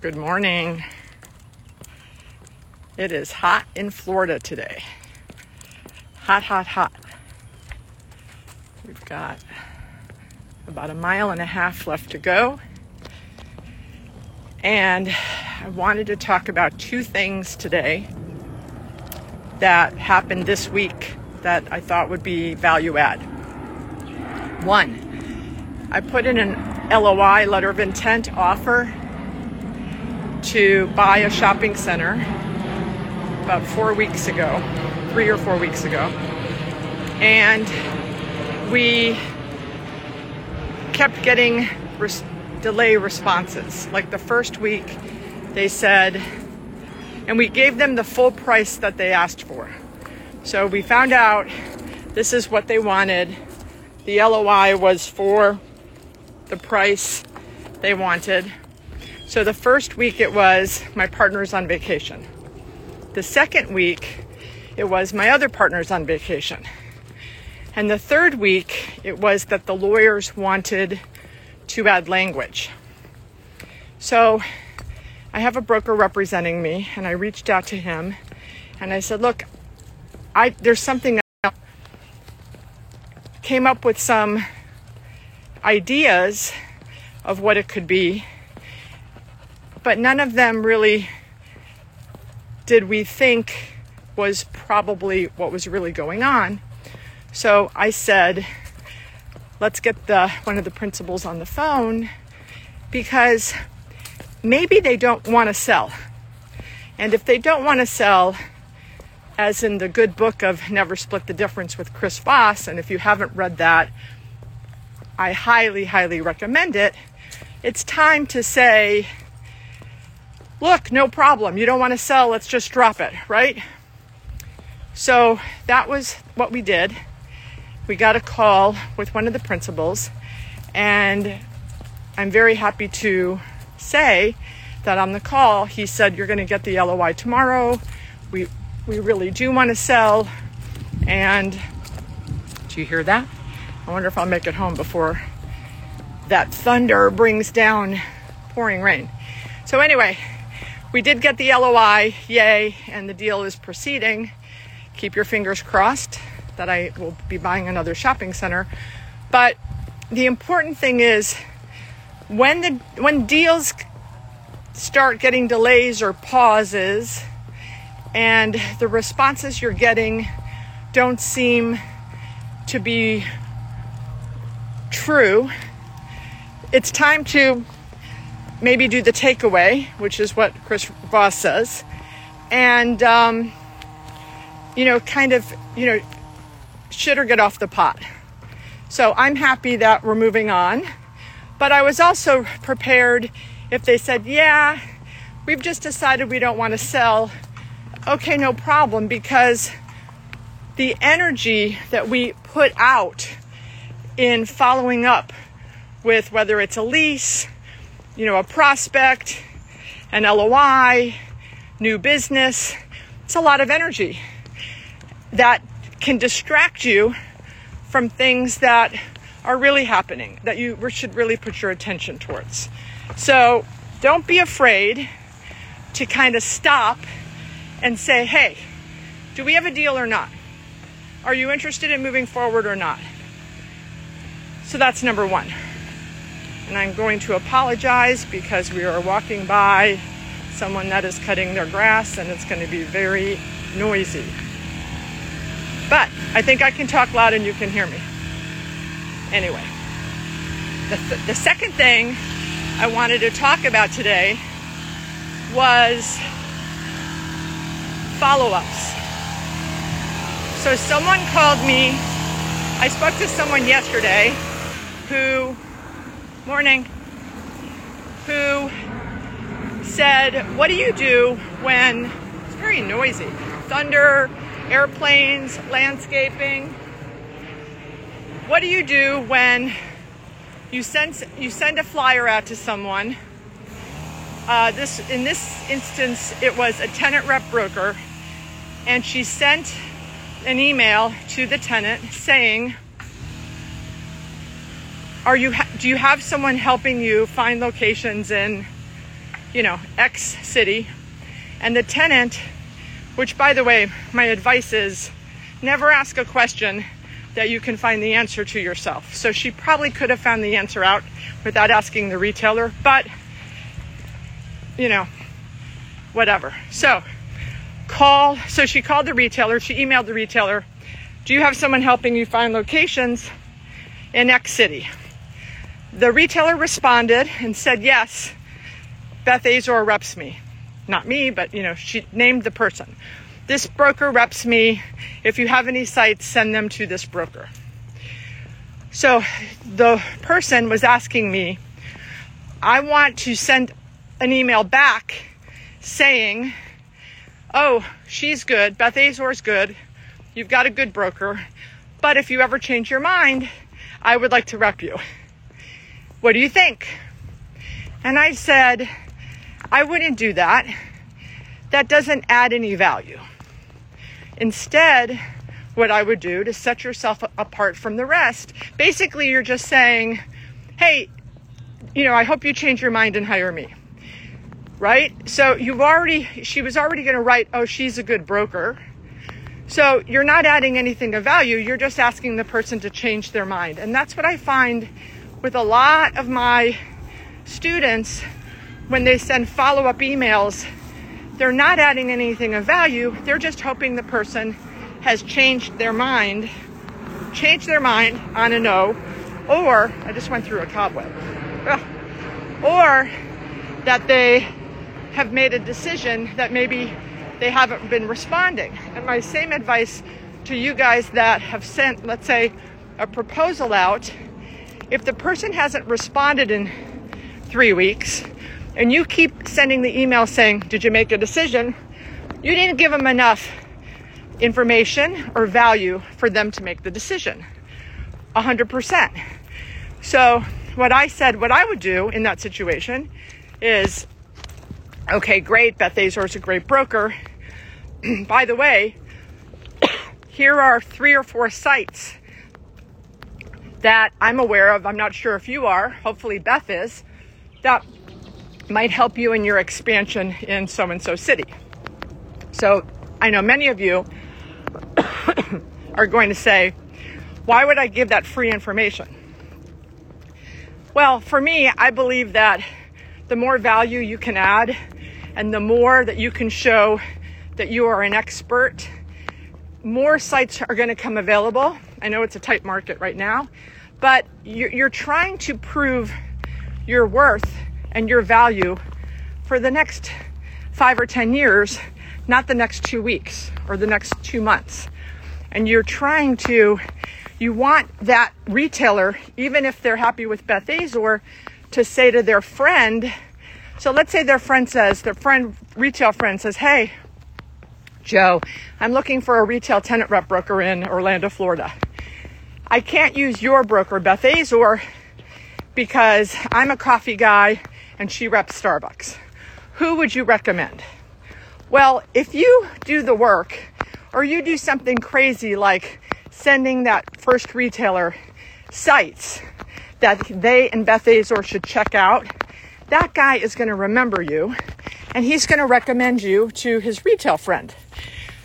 Good morning. It is hot in Florida today. Hot, hot, hot. We've got about a mile and a half left to go. And I wanted to talk about two things today that happened this week that I thought would be value add. One, I put in an LOI, letter of intent offer to buy a shopping center about four weeks ago, three or four weeks ago. And we kept getting res- delay responses. Like the first week, they said, and we gave them the full price that they asked for. So we found out this is what they wanted. The LOI was for the price they wanted. So the first week it was my partner's on vacation. The second week it was my other partner's on vacation. And the third week it was that the lawyers wanted to add language. So I have a broker representing me and I reached out to him and I said, "Look, I there's something that came up with some ideas of what it could be but none of them really did we think was probably what was really going on. So I said, let's get the one of the principals on the phone because maybe they don't want to sell. And if they don't want to sell, as in the good book of Never Split the Difference with Chris Voss, and if you haven't read that, I highly, highly recommend it. It's time to say, look, no problem. You don't want to sell, let's just drop it, right? So that was what we did. We got a call with one of the principals, and I'm very happy to say that on the call, he said, You're going to get the LOI tomorrow. We, we really do want to sell. And do you hear that? I wonder if I'll make it home before that thunder brings down pouring rain. So, anyway, we did get the LOI, yay, and the deal is proceeding. Keep your fingers crossed that I will be buying another shopping center. But the important thing is when the when deals start getting delays or pauses and the responses you're getting don't seem to be true, it's time to maybe do the takeaway, which is what Chris Voss says, and um, you know, kind of, you know, shit or get off the pot. So I'm happy that we're moving on, but I was also prepared if they said, yeah, we've just decided we don't want to sell. Okay, no problem, because the energy that we put out in following up with whether it's a lease, you know, a prospect, an LOI, new business. It's a lot of energy that can distract you from things that are really happening that you should really put your attention towards. So don't be afraid to kind of stop and say, hey, do we have a deal or not? Are you interested in moving forward or not? So that's number one and I'm going to apologize because we are walking by someone that is cutting their grass and it's going to be very noisy. But I think I can talk loud and you can hear me. Anyway, the, th- the second thing I wanted to talk about today was follow ups. So someone called me, I spoke to someone yesterday who morning, who said, What do you do when it's very noisy? Thunder, airplanes, landscaping. What do you do when you send you send a flyer out to someone? Uh, this in this instance, it was a tenant rep broker, and she sent an email to the tenant saying, are you do you have someone helping you find locations in you know, X city, and the tenant, which by the way, my advice is never ask a question that you can find the answer to yourself. So she probably could have found the answer out without asking the retailer, but you know, whatever. So call, so she called the retailer, she emailed the retailer, do you have someone helping you find locations in X city? The retailer responded and said, yes, Beth Azor reps me. Not me, but you know, she named the person. This broker reps me. If you have any sites, send them to this broker. So the person was asking me, I want to send an email back saying, Oh, she's good. Beth Azor's good. You've got a good broker. But if you ever change your mind, I would like to rep you. What do you think? And I said, I wouldn't do that. That doesn't add any value. Instead, what I would do to set yourself apart from the rest, basically, you're just saying, hey, you know, I hope you change your mind and hire me. Right? So you've already, she was already going to write, oh, she's a good broker. So you're not adding anything of value. You're just asking the person to change their mind. And that's what I find with a lot of my students when they send follow up emails. They're not adding anything of value. They're just hoping the person has changed their mind, changed their mind on a no, or I just went through a cobweb, or that they have made a decision that maybe they haven't been responding. And my same advice to you guys that have sent, let's say, a proposal out, if the person hasn't responded in three weeks and you keep sending the email saying, Did you make a decision? You didn't give them enough information or value for them to make the decision. 100%. So, what I said, what I would do in that situation is okay, great, Beth Azor is a great broker. By the way, here are three or four sites that I'm aware of. I'm not sure if you are, hopefully, Beth is, that might help you in your expansion in so and so city. So I know many of you are going to say, why would I give that free information? Well, for me, I believe that the more value you can add and the more that you can show that you are an expert, more sites are going to come available. I know it's a tight market right now, but you're, you're trying to prove your worth and your value for the next five or 10 years, not the next two weeks or the next two months. And you're trying to, you want that retailer, even if they're happy with Beth Azor, to say to their friend, so let's say their friend says, their friend, retail friend says, hey, Joe, I'm looking for a retail tenant rep broker in Orlando, Florida. I can't use your broker, Beth Azor, because I'm a coffee guy and she reps Starbucks. Who would you recommend? Well, if you do the work or you do something crazy like sending that first retailer sites that they and Beth Azor should check out, that guy is going to remember you and he's going to recommend you to his retail friend.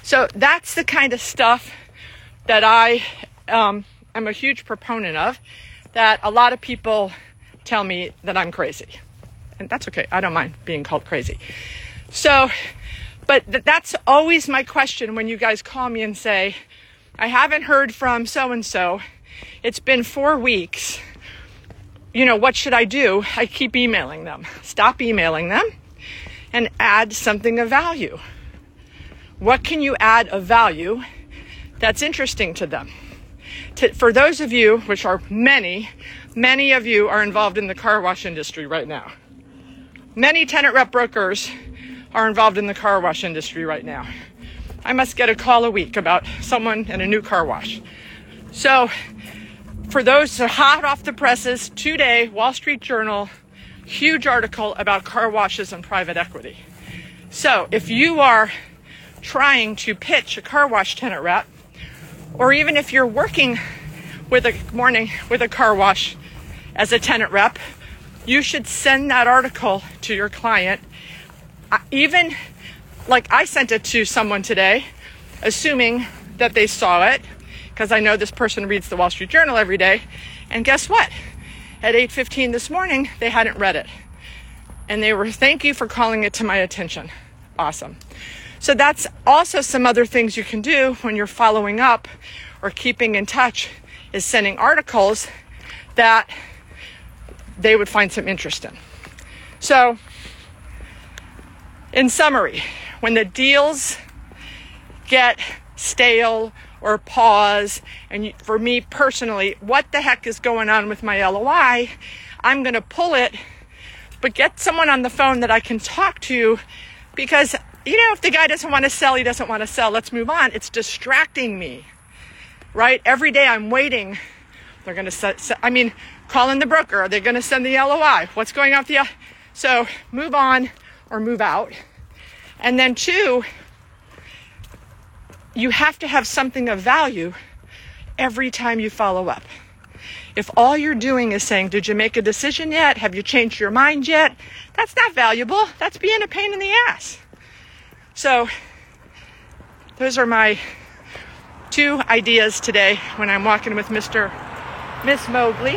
So that's the kind of stuff that I um, am a huge proponent of that a lot of people tell me that I'm crazy. And that's okay. I don't mind being called crazy. So, but th- that's always my question when you guys call me and say, I haven't heard from so and so. It's been four weeks. You know, what should I do? I keep emailing them. Stop emailing them and add something of value. What can you add of value that's interesting to them? To, for those of you, which are many, many of you are involved in the car wash industry right now. Many tenant rep brokers are involved in the car wash industry right now. I must get a call a week about someone in a new car wash. So, for those hot off the presses, today, Wall Street Journal, huge article about car washes and private equity. So, if you are trying to pitch a car wash tenant rep, or even if you're working with a morning with a car wash as a tenant rep, you should send that article to your client. Even like I sent it to someone today, assuming that they saw it, because I know this person reads the Wall Street Journal every day. And guess what? At 8:15 this morning, they hadn't read it. And they were, "Thank you for calling it to my attention." Awesome. So that's also some other things you can do when you're following up or keeping in touch is sending articles that they would find some interest in. So, in summary, when the deals get stale or pause, and for me personally, what the heck is going on with my LOI? I'm going to pull it, but get someone on the phone that I can talk to because you know, if the guy doesn't want to sell, he doesn't want to sell. Let's move on. It's distracting me, right? Every day I'm waiting. They're going to I mean, call in the broker. Are they going to send the LOI? What's going on with the, so move on or move out. And then two, you have to have something of value every time you follow up. If all you're doing is saying, Did you make a decision yet? Have you changed your mind yet? That's not valuable. That's being a pain in the ass. So, those are my two ideas today when I'm walking with Mr. Miss Mowgli.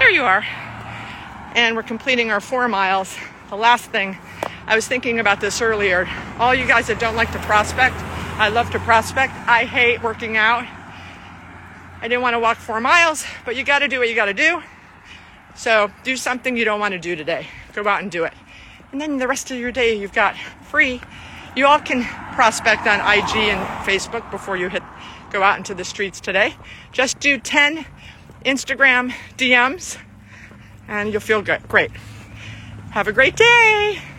There you are. And we're completing our four miles. The last thing, I was thinking about this earlier. All you guys that don't like to prospect, I love to prospect. I hate working out. I didn't want to walk four miles, but you got to do what you got to do. So do something you don't want to do today. Go out and do it. And then the rest of your day you've got free. You all can prospect on IG and Facebook before you hit go out into the streets today. Just do 10 Instagram DMs and you'll feel good. Great. Have a great day.